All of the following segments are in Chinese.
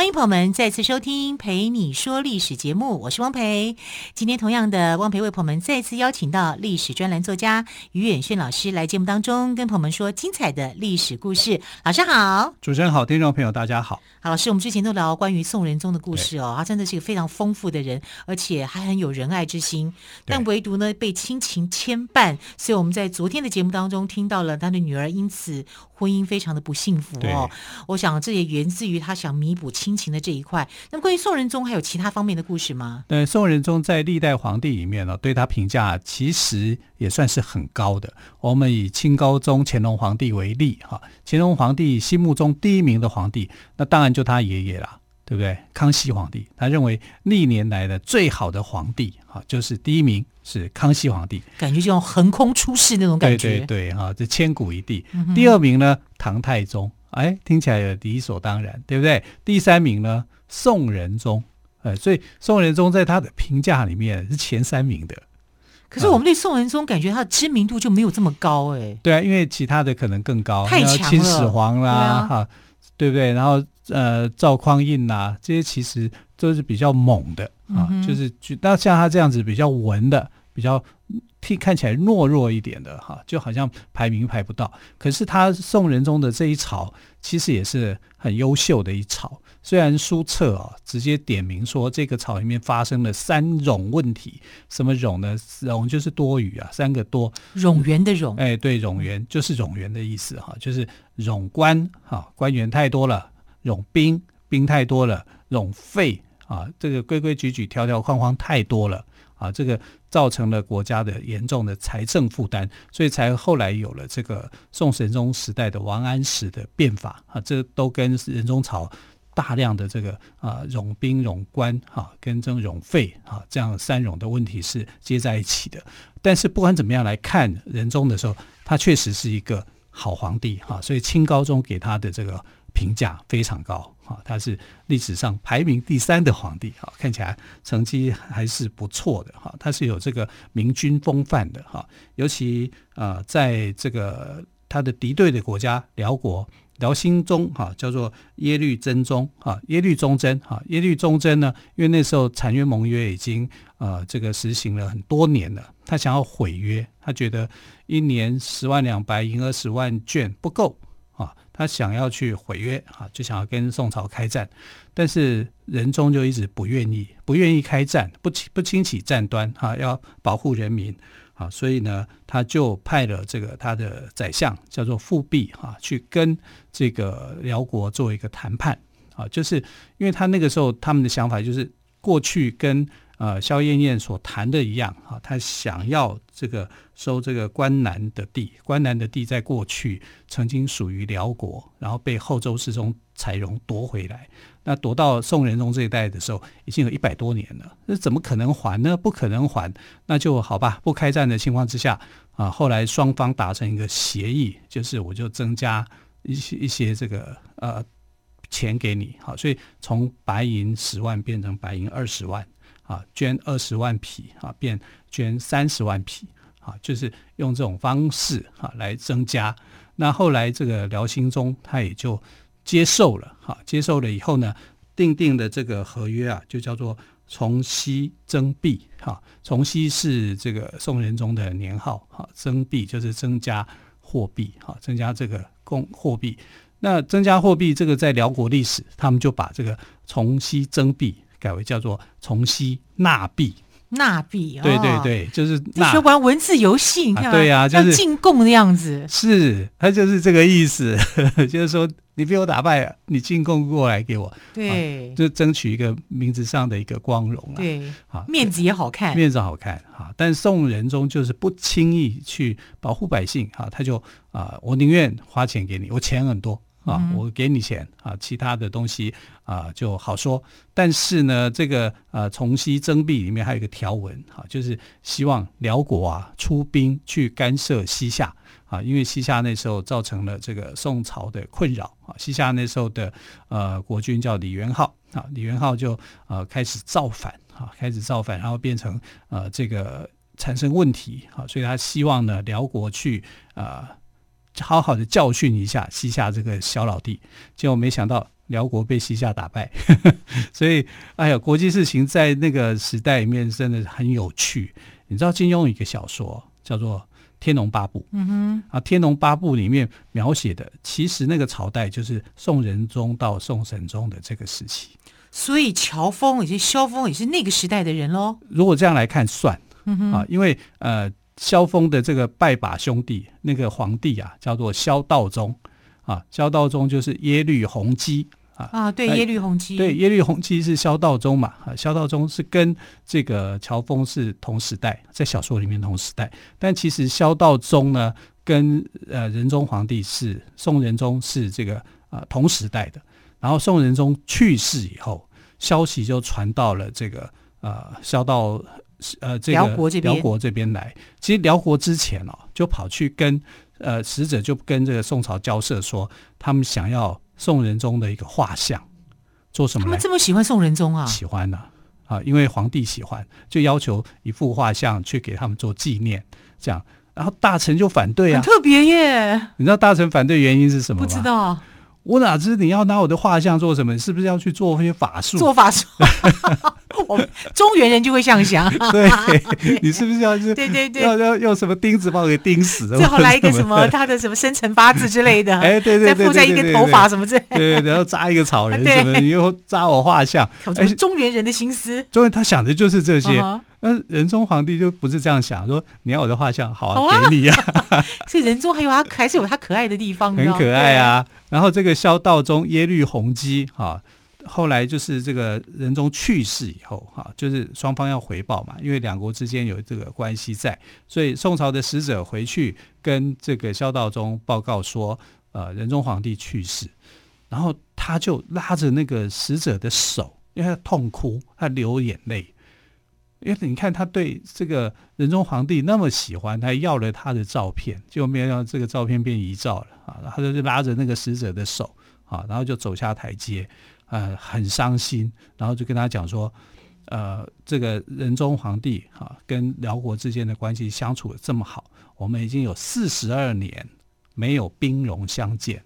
欢迎朋友们再次收听《陪你说历史》节目，我是汪培。今天同样的，汪培为朋友们再次邀请到历史专栏作家于远炫老师来节目当中，跟朋友们说精彩的历史故事。老师好，主持人好，听众朋友大家好。好，老师，我们之前都聊关于宋仁宗的故事哦，他真的是一个非常丰富的人，而且还很有仁爱之心，但唯独呢被亲情牵绊，所以我们在昨天的节目当中听到了他的女儿因此婚姻非常的不幸福哦。我想这也源自于他想弥补亲。亲情的这一块，那么关于宋仁宗还有其他方面的故事吗？对，宋仁宗在历代皇帝里面呢，对他评价其实也算是很高的。我们以清高宗乾隆皇帝为例，哈，乾隆皇帝心目中第一名的皇帝，那当然就他爷爷啦，对不对？康熙皇帝，他认为历年来的最好的皇帝，哈，就是第一名是康熙皇帝，感觉就像横空出世那种感觉，对对对，哈，这千古一帝。嗯、第二名呢，唐太宗。哎，听起来也理所当然，对不对？第三名呢，宋仁宗，哎，所以宋仁宗在他的评价里面是前三名的。可是我们对宋仁宗感觉他的知名度就没有这么高，哎。对啊，因为其他的可能更高，太强了。秦始皇啦，哈、啊，对不对？然后呃，赵匡胤呐，这些其实都是比较猛的啊，嗯、就是那像他这样子比较文的，比较。替看起来懦弱一点的哈，就好像排名排不到。可是他宋仁宗的这一朝，其实也是很优秀的一朝。虽然书册啊直接点名说这个朝里面发生了三冗问题，什么冗呢？冗就是多余啊，三个多。冗员的冗，哎，对，冗员就是冗员的意思哈，就是冗官哈，官员太多了；冗兵，兵太多了；冗费啊，这个规规矩矩、条条框框太多了。啊，这个造成了国家的严重的财政负担，所以才后来有了这个宋神宗时代的王安石的变法啊，这都跟仁宗朝大量的这个啊冗兵冗官哈，跟这种冗费啊这样三冗的问题是接在一起的。但是不管怎么样来看仁宗的时候，他确实是一个好皇帝哈，所以清高宗给他的这个评价非常高。啊，他是历史上排名第三的皇帝，哈，看起来成绩还是不错的，哈，他是有这个明君风范的，哈，尤其啊，在这个他的敌对的国家辽国，辽兴宗，哈，叫做耶律真宗，哈，耶律宗真，哈，耶律宗真呢，因为那时候澶渊盟约已经啊，这个实行了很多年了，他想要毁约，他觉得一年十万两白银二十万卷不够。他想要去毁约啊，就想要跟宋朝开战，但是仁宗就一直不愿意，不愿意开战，不不轻启战端啊，要保护人民啊，所以呢，他就派了这个他的宰相叫做富弼啊，去跟这个辽国做一个谈判啊，就是因为他那个时候他们的想法就是过去跟。呃，萧燕燕所谈的一样啊，他想要这个收这个关南的地，关南的地在过去曾经属于辽国，然后被后周世宗柴荣夺回来。那夺到宋仁宗这一代的时候，已经有一百多年了，那怎么可能还呢？不可能还，那就好吧，不开战的情况之下啊，后来双方达成一个协议，就是我就增加一些一些这个呃钱给你，好，所以从白银十万变成白银二十万。啊，捐二十万匹啊，变捐三十万匹啊，就是用这种方式啊来增加。那后来这个辽兴宗他也就接受了，哈，接受了以后呢，订定的这个合约啊，就叫做从西增币，哈，从西是这个宋仁宗的年号，哈，增币就是增加货币，哈，增加这个供货币。那增加货币这个在辽国历史，他们就把这个从西增币。改为叫做从熙纳币，纳币，对对对，就是学玩文字游戏，对呀、啊，就是进贡的样子，是，他就是这个意思，就是说你被我打败了，你进贡过来给我，对，啊、就争取一个名字上的一个光荣啊，对，啊，面子也好看，面子好看啊，但宋仁宗就是不轻易去保护百姓啊，他就啊，我宁愿花钱给你，我钱很多。啊，嗯、我给你钱啊，其他的东西啊就好说。但是呢，这个呃从西征辟里面还有一个条文啊，就是希望辽国啊出兵去干涉西夏啊，因为西夏那时候造成了这个宋朝的困扰啊。西夏那时候的呃国君叫李元昊啊，李元昊就呃开始造反啊，开始造反，然后变成呃这个产生问题啊，所以他希望呢辽国去啊。呃好好的教训一下西夏这个小老弟，结果没想到辽国被西夏打败，所以哎呀，国际事情在那个时代里面真的很有趣。你知道金庸有一个小说叫做《天龙八部》，嗯哼，啊，《天龙八部》里面描写的其实那个朝代就是宋仁宗到宋神宗的这个时期，所以乔峰以及萧峰也是那个时代的人喽。如果这样来看算，嗯哼，啊，因为呃。萧峰的这个拜把兄弟，那个皇帝啊，叫做萧道宗啊。萧道宗就是耶律洪基啊。啊，对，耶律洪基。对，耶律洪基是萧道宗嘛？啊，萧道宗是跟这个乔峰是同时代，在小说里面同时代。但其实萧道宗呢，跟呃仁宗皇帝是宋仁宗是这个啊、呃、同时代的。然后宋仁宗去世以后，消息就传到了这个呃萧道。呃，这个辽国这边，辽国这边来，其实辽国之前哦，就跑去跟呃使者就跟这个宋朝交涉，说他们想要宋仁宗的一个画像，做什么？他们这么喜欢宋仁宗啊？喜欢呢啊，啊，因为皇帝喜欢，就要求一幅画像去给他们做纪念，这样，然后大臣就反对啊，很特别耶。你知道大臣反对原因是什么吗？不知道。我哪知你要拿我的画像做什么？是不是要去做一些法术？做法术，我们中原人就会这样想。对，你是不是要是？对对对，要要用什么钉子把我给钉死？最后来一个什么他的什么生辰八字之类的？哎，对对对，再附在一个头发什么之类的？对对，然后扎一个草人什么？你又扎我画像？哎，中原人的心思。中原他想的就是这些。那仁宗皇帝就不是这样想，说你要我的画像，好啊，给你呀。所以仁宗还有他还是有他可爱的地方，很可爱啊。然后这个萧道中耶律洪基哈，后来就是这个仁宗去世以后哈，就是双方要回报嘛，因为两国之间有这个关系在，所以宋朝的使者回去跟这个萧道中报告说，呃，仁宗皇帝去世，然后他就拉着那个使者的手，因为他痛哭，他流眼泪。因为你看他对这个仁宗皇帝那么喜欢，他要了他的照片，就没有让这个照片变遗照了啊！然后他就拉着那个使者的手啊，然后就走下台阶，呃，很伤心，然后就跟他讲说，呃，这个仁宗皇帝啊，跟辽国之间的关系相处得这么好，我们已经有四十二年没有兵戎相见，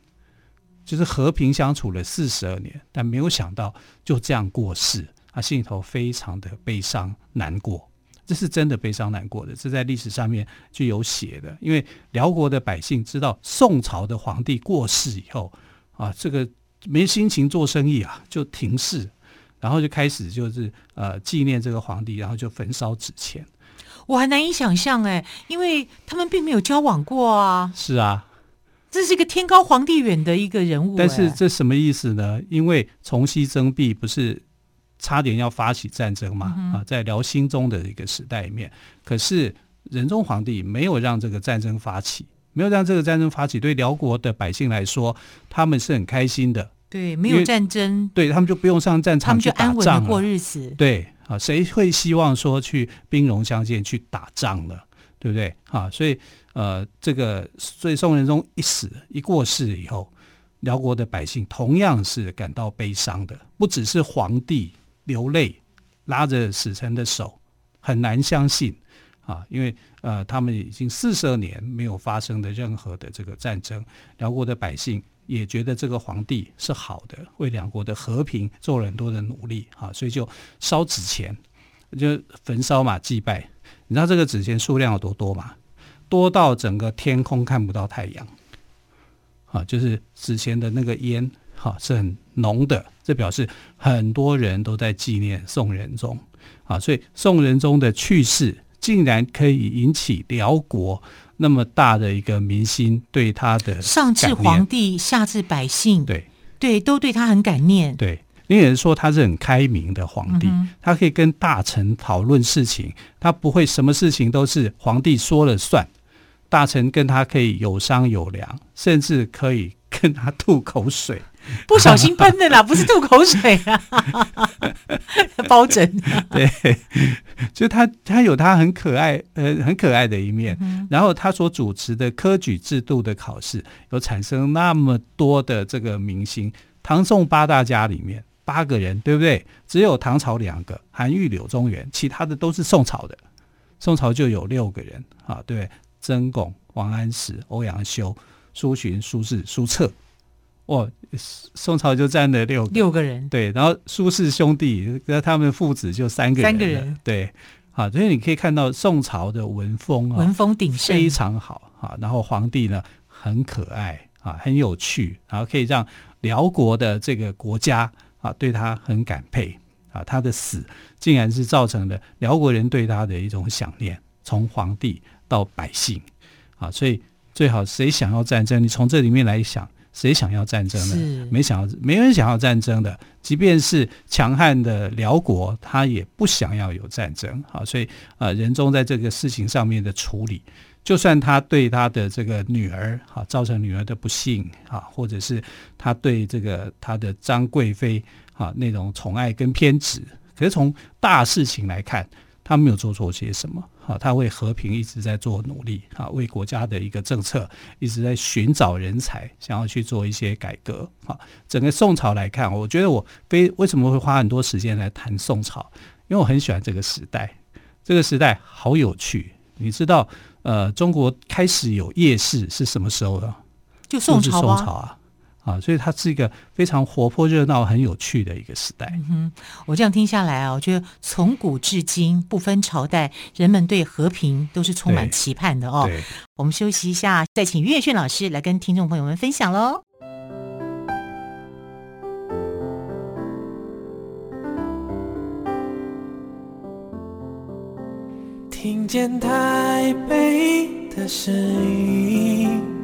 就是和平相处了四十二年，但没有想到就这样过世。他心里头非常的悲伤难过，这是真的悲伤难过的，这在历史上面就有写的。因为辽国的百姓知道宋朝的皇帝过世以后，啊，这个没心情做生意啊，就停市，然后就开始就是呃纪念这个皇帝，然后就焚烧纸钱。我还难以想象哎，因为他们并没有交往过啊。是啊，这是一个天高皇帝远的一个人物。但是这什么意思呢？因为崇熙征辟不是。差点要发起战争嘛？啊，在辽兴宗的一个时代里面，可是仁宗皇帝没有让这个战争发起，没有让这个战争发起，对辽国的百姓来说，他们是很开心的。对，没有战争，对他们就不用上战场去打仗，他们就安稳的过日子。对啊，谁会希望说去兵戎相见去打仗呢？对不对？啊，所以呃，这个所以宋仁宗一死一过世以后，辽国的百姓同样是感到悲伤的，不只是皇帝。流泪，拉着使臣的手，很难相信啊！因为呃，他们已经四十年没有发生的任何的这个战争，辽国的百姓也觉得这个皇帝是好的，为两国的和平做了很多的努力啊，所以就烧纸钱，就焚烧嘛，祭拜。你知道这个纸钱数量有多多吗？多到整个天空看不到太阳啊！就是纸钱的那个烟。好，是很浓的，这表示很多人都在纪念宋仁宗啊，所以宋仁宗的去世竟然可以引起辽国那么大的一个民心对他的上至皇帝，下至百姓，对对，都对他很感念。对，有人说他是很开明的皇帝，嗯、他可以跟大臣讨论事情，他不会什么事情都是皇帝说了算，大臣跟他可以有商有量，甚至可以。跟他吐口水，不小心喷的啦，不是吐口水啊，包拯。对，就他他有他很可爱呃很可爱的一面，嗯、然后他所主持的科举制度的考试，有产生那么多的这个明星，唐宋八大家里面八个人对不对？只有唐朝两个，韩愈、柳宗元，其他的都是宋朝的。宋朝就有六个人啊，对，曾巩、王安石、欧阳修、苏洵、苏轼、苏辙，哇，宋朝就占了六个。六个人，对，然后苏氏兄弟，那他们父子就三个人，三个人，对，啊，所以你可以看到宋朝的文风啊，文风鼎盛，非常好啊，然后皇帝呢很可爱啊，很有趣，然后可以让辽国的这个国家啊对他很感佩。啊，他的死竟然是造成了辽国人对他的一种想念，从皇帝到百姓，啊，所以最好谁想要战争，你从这里面来想，谁想要战争呢？没想要，没人想要战争的。即便是强悍的辽国，他也不想要有战争。好，所以啊，仁宗在这个事情上面的处理，就算他对他的这个女儿啊造成女儿的不幸啊，或者是他对这个他的张贵妃。啊，那种宠爱跟偏执，可是从大事情来看，他没有做错些什么。啊，他为和平一直在做努力，啊，为国家的一个政策一直在寻找人才，想要去做一些改革。啊，整个宋朝来看，我觉得我非为什么会花很多时间来谈宋朝，因为我很喜欢这个时代，这个时代好有趣。你知道，呃，中国开始有夜市是什么时候的？就宋朝啊。啊，所以它是一个非常活泼、热闹、很有趣的一个时代。嗯哼，我这样听下来啊，我觉得从古至今，不分朝代，人们对和平都是充满期盼的哦。我们休息一下，再请岳轩老师来跟听众朋友们分享喽。听见台北的声音。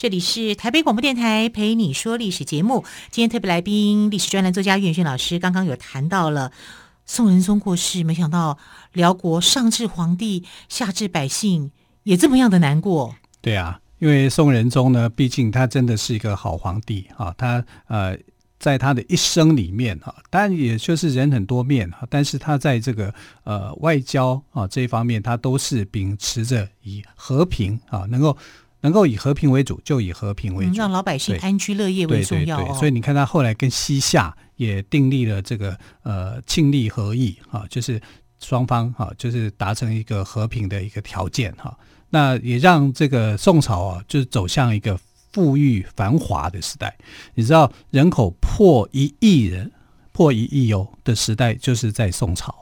这里是台北广播电台陪你说历史节目。今天特别来宾，历史专栏作家岳轩老师，刚刚有谈到了宋仁宗过世，没想到辽国上至皇帝，下至百姓，也这么样的难过。对啊，因为宋仁宗呢，毕竟他真的是一个好皇帝啊，他呃，在他的一生里面啊，当然也就是人很多面啊，但是他在这个呃外交啊这一方面，他都是秉持着以和平啊，能够。能够以和平为主，就以和平为主，嗯、让老百姓安居乐业为重要。对对对，所以你看，他后来跟西夏也订立了这个呃庆历和议啊，就是双方哈、啊，就是达成一个和平的一个条件哈、啊。那也让这个宋朝啊，就是走向一个富裕繁华的时代。你知道，人口破一亿人，破一亿哦的时代，就是在宋朝。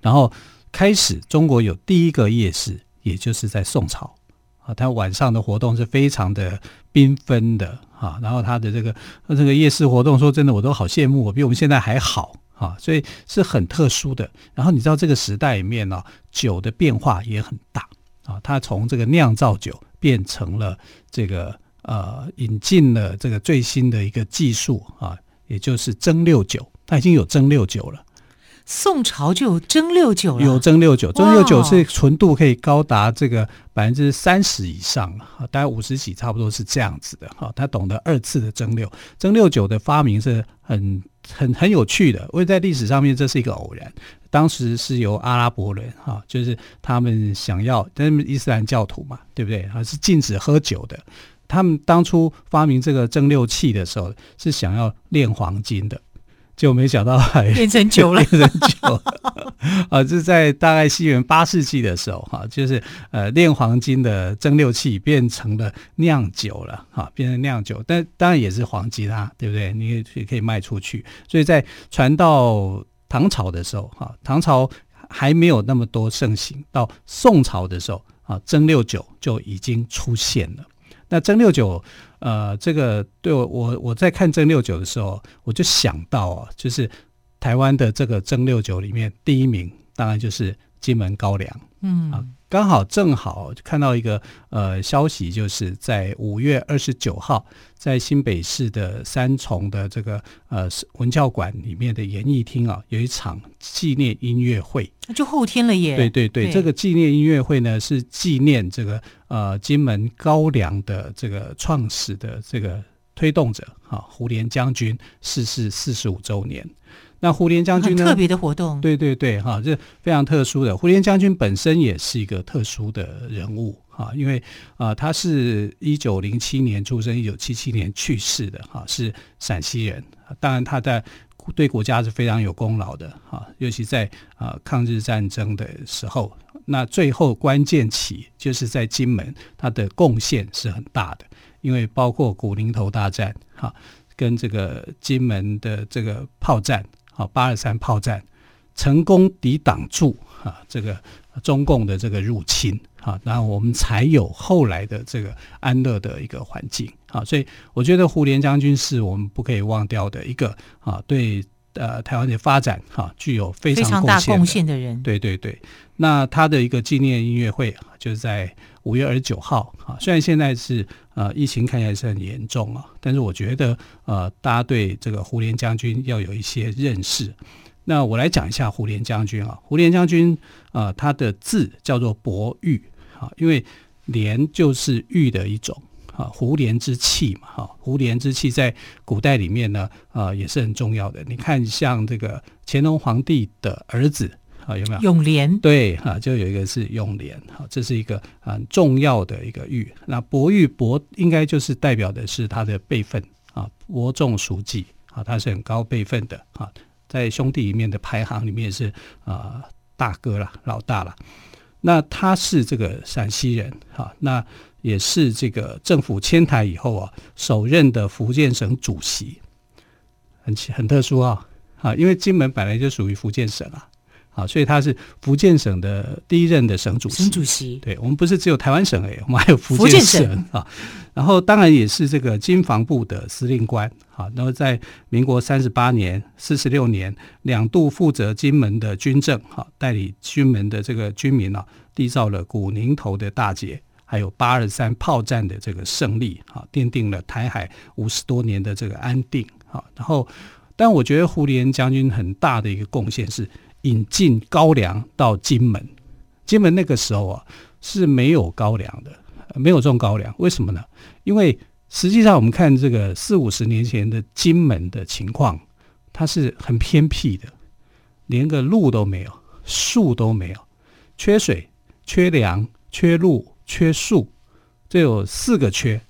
然后开始，中国有第一个夜市，也就是在宋朝。啊，它晚上的活动是非常的缤纷的哈，然后它的这个这个夜市活动，说真的，我都好羡慕，我比我们现在还好哈，所以是很特殊的。然后你知道这个时代里面呢，酒的变化也很大啊，它从这个酿造酒变成了这个呃引进了这个最新的一个技术啊，也就是蒸馏酒，它已经有蒸馏酒了。宋朝就有蒸馏酒了，有蒸馏酒，蒸馏酒是纯度可以高达这个百分之三十以上啊，大概五十几，差不多是这样子的哈。他懂得二次的蒸馏，蒸馏酒的发明是很很很有趣的，因为在历史上面这是一个偶然。当时是由阿拉伯人哈，就是他们想要，他们伊斯兰教徒嘛，对不对？啊，是禁止喝酒的。他们当初发明这个蒸馏器的时候，是想要炼黄金的。就没想到还变成酒了，变成酒了啊！这是在大概西元八世纪的时候，哈，就是呃炼黄金的蒸馏器变成了酿酒了，哈，变成酿酒，但当然也是黄金啊，对不对？你也可以卖出去。所以在传到唐朝的时候，哈，唐朝还没有那么多盛行，到宋朝的时候，啊，蒸馏酒就已经出现了。那蒸馏酒，呃，这个对我我我在看蒸六九的时候，我就想到啊，就是台湾的这个蒸六九里面第一名，当然就是金门高粱，嗯啊。刚好正好看到一个呃消息，就是在五月二十九号，在新北市的三重的这个呃文教馆里面的演艺厅啊，有一场纪念音乐会。那就后天了耶！对对对，对这个纪念音乐会呢，是纪念这个呃金门高粱的这个创始的这个推动者啊，胡琏将军逝世四十五周年。那胡琏将军呢？特别的活动，对对对，哈，这非常特殊的。胡琏将军本身也是一个特殊的人物，哈，因为啊、呃，他是一九零七年出生，一九七七年去世的，哈，是陕西人。当然，他在对国家是非常有功劳的，哈，尤其在啊、呃、抗日战争的时候，那最后关键期就是在金门，他的贡献是很大的，因为包括古林头大战，哈，跟这个金门的这个炮战。好，八二三炮战成功抵挡住啊，这个中共的这个入侵啊，然后我们才有后来的这个安乐的一个环境啊，所以我觉得胡琏将军是我们不可以忘掉的一个啊，对呃台湾的发展哈、啊、具有非常，非常大贡献的人。对对对，那他的一个纪念音乐会就是在五月二十九号啊，虽然现在是呃疫情看起来是很严重啊，但是我觉得呃大家对这个胡琏将军要有一些认识。那我来讲一下胡琏将军啊，胡琏将军啊、他的字叫做伯玉啊，因为琏就是玉的一种啊，胡琏之气嘛哈，胡琏之气在古代里面呢啊、也是很重要的。你看像这个乾隆皇帝的儿子。啊，有没有永联？对，啊，就有一个是永琏，哈，这是一个很重要的一个玉。那伯玉伯应该就是代表的是他的辈分啊，伯仲叔季啊，他是很高辈分的啊，在兄弟里面的排行里面是啊大哥了，老大了。那他是这个陕西人，哈，那也是这个政府迁台以后啊，首任的福建省主席，很很特殊啊，啊，因为金门本来就属于福建省啊。啊，所以他是福建省的第一任的省主席。省主席，对，我们不是只有台湾省哎，我们还有福建省啊。然后当然也是这个经防部的司令官。啊，然后在民国三十八年、四十六年两度负责金门的军政，好，代理金门的这个军民啊，缔造了古宁头的大捷，还有八二三炮战的这个胜利，好，奠定了台海五十多年的这个安定。好，然后，但我觉得胡琏将军很大的一个贡献是。引进高粱到金门，金门那个时候啊是没有高粱的，没有种高粱。为什么呢？因为实际上我们看这个四五十年前的金门的情况，它是很偏僻的，连个路都没有，树都没有，缺水、缺粮、缺路、缺树，这有四个缺。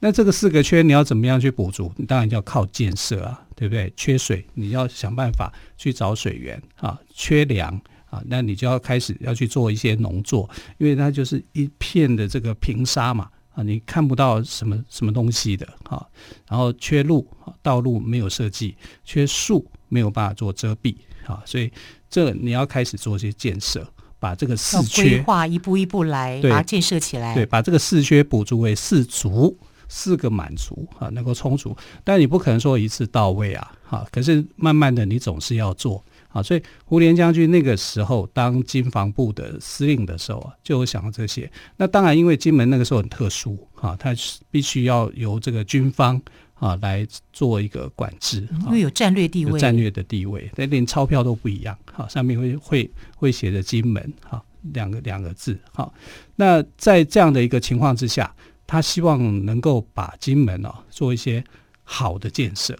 那这个四个缺你要怎么样去补足？你当然要靠建设啊。对不对？缺水，你要想办法去找水源啊。缺粮啊，那你就要开始要去做一些农作，因为它就是一片的这个平沙嘛啊，你看不到什么什么东西的啊。然后缺路，道路没有设计；缺树，没有办法做遮蔽啊。所以这你要开始做一些建设，把这个四缺规划一步一步来把它建设起来。对，把这个四缺补足为四足。四个满足啊，能够充足，但你不可能说一次到位啊，哈。可是慢慢的，你总是要做啊。所以胡琏将军那个时候当经防部的司令的时候啊，就有想到这些。那当然，因为金门那个时候很特殊啊，他必须要由这个军方啊来做一个管制，因为有战略地位，有战略的地位，但连钞票都不一样，哈，上面会会会写着金门哈两个两个字，哈。那在这样的一个情况之下。他希望能够把金门哦做一些好的建设。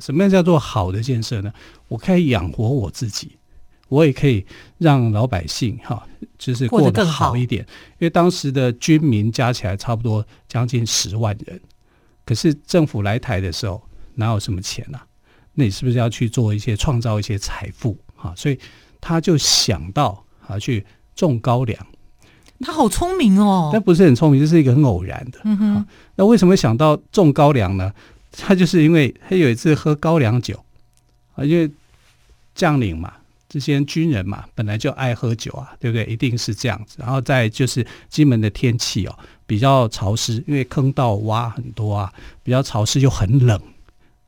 什么样叫做好的建设呢？我可以养活我自己，我也可以让老百姓哈，就是过得好一点。因为当时的军民加起来差不多将近十万人，可是政府来台的时候哪有什么钱啊？那你是不是要去做一些创造一些财富啊？所以他就想到啊去种高粱。他好聪明哦，但不是很聪明，这是一个很偶然的。嗯哼、啊，那为什么会想到种高粱呢？他就是因为他有一次喝高粱酒啊，因为将领嘛，这些军人嘛，本来就爱喝酒啊，对不对？一定是这样子。然后再就是金门的天气哦，比较潮湿，因为坑道挖很多啊，比较潮湿又很冷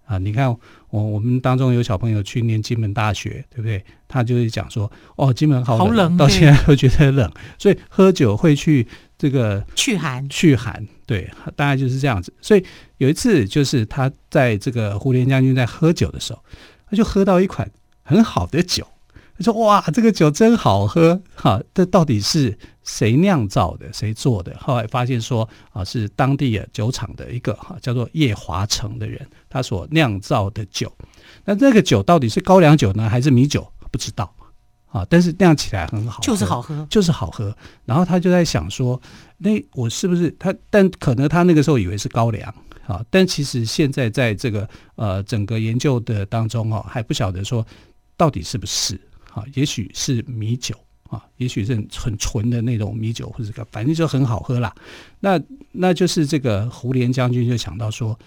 啊。你看我我们当中有小朋友去念金门大学，对不对？他就会讲说，哦，金门好冷，好冷，到现在都觉得冷，所以喝酒会去这个去寒，去寒，对，大概就是这样子。所以有一次就是他在这个胡琏将军在喝酒的时候，他就喝到一款很好的酒。他说：“哇，这个酒真好喝！哈，这到底是谁酿造的？谁做的？后来发现说啊，是当地的酒厂的一个哈，叫做叶华成的人，他所酿造的酒。那这个酒到底是高粱酒呢，还是米酒？不知道啊。但是酿起来很好，就是好喝，就是好喝。然后他就在想说，那我是不是他？但可能他那个时候以为是高粱啊。但其实现在在这个呃整个研究的当中哦，还不晓得说到底是不是。”啊，也许是米酒啊，也许是很纯的那种米酒，或者个反正就很好喝啦。那那就是这个胡琏将军就想到说，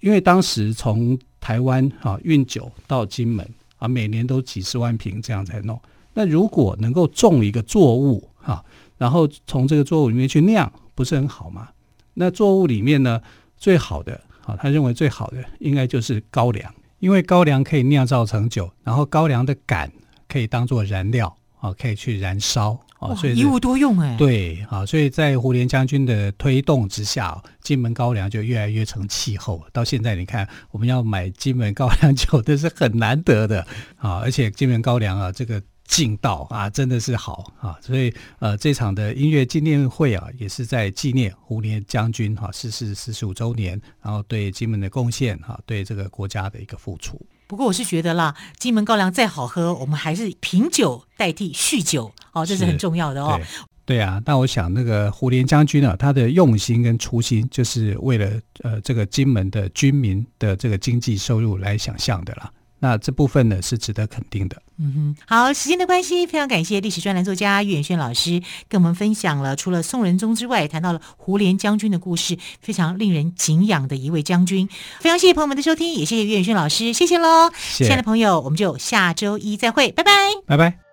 因为当时从台湾啊运酒到金门啊，每年都几十万瓶这样在弄。那如果能够种一个作物啊，然后从这个作物里面去酿，不是很好吗？那作物里面呢，最好的啊，他认为最好的应该就是高粱，因为高粱可以酿造成酒，然后高粱的杆。可以当做燃料啊，可以去燃烧啊，所以一物多用哎。对啊，所以在胡琏将军的推动之下，金门高粱就越来越成气候。到现在你看，我们要买金门高粱酒，这是很难得的啊。而且金门高粱啊，这个劲道啊，真的是好啊。所以呃，这场的音乐纪念会啊，也是在纪念胡琏将军哈逝世四十五周年，然后对金门的贡献哈，对这个国家的一个付出。不过我是觉得啦，金门高粱再好喝，我们还是品酒代替酗酒哦，这是很重要的哦。对，啊，那我想那个胡连将军呢，他的用心跟初心，就是为了呃这个金门的军民的这个经济收入来想象的啦。那这部分呢是值得肯定的。嗯哼，好，时间的关系，非常感谢历史专栏作家岳远轩老师跟我们分享了除了宋仁宗之外，谈到了胡琏将军的故事，非常令人敬仰的一位将军。非常谢谢朋友们的收听，也谢谢岳远轩老师，谢谢喽。谢谢。亲爱的朋友，我们就下周一再会，拜拜，拜拜。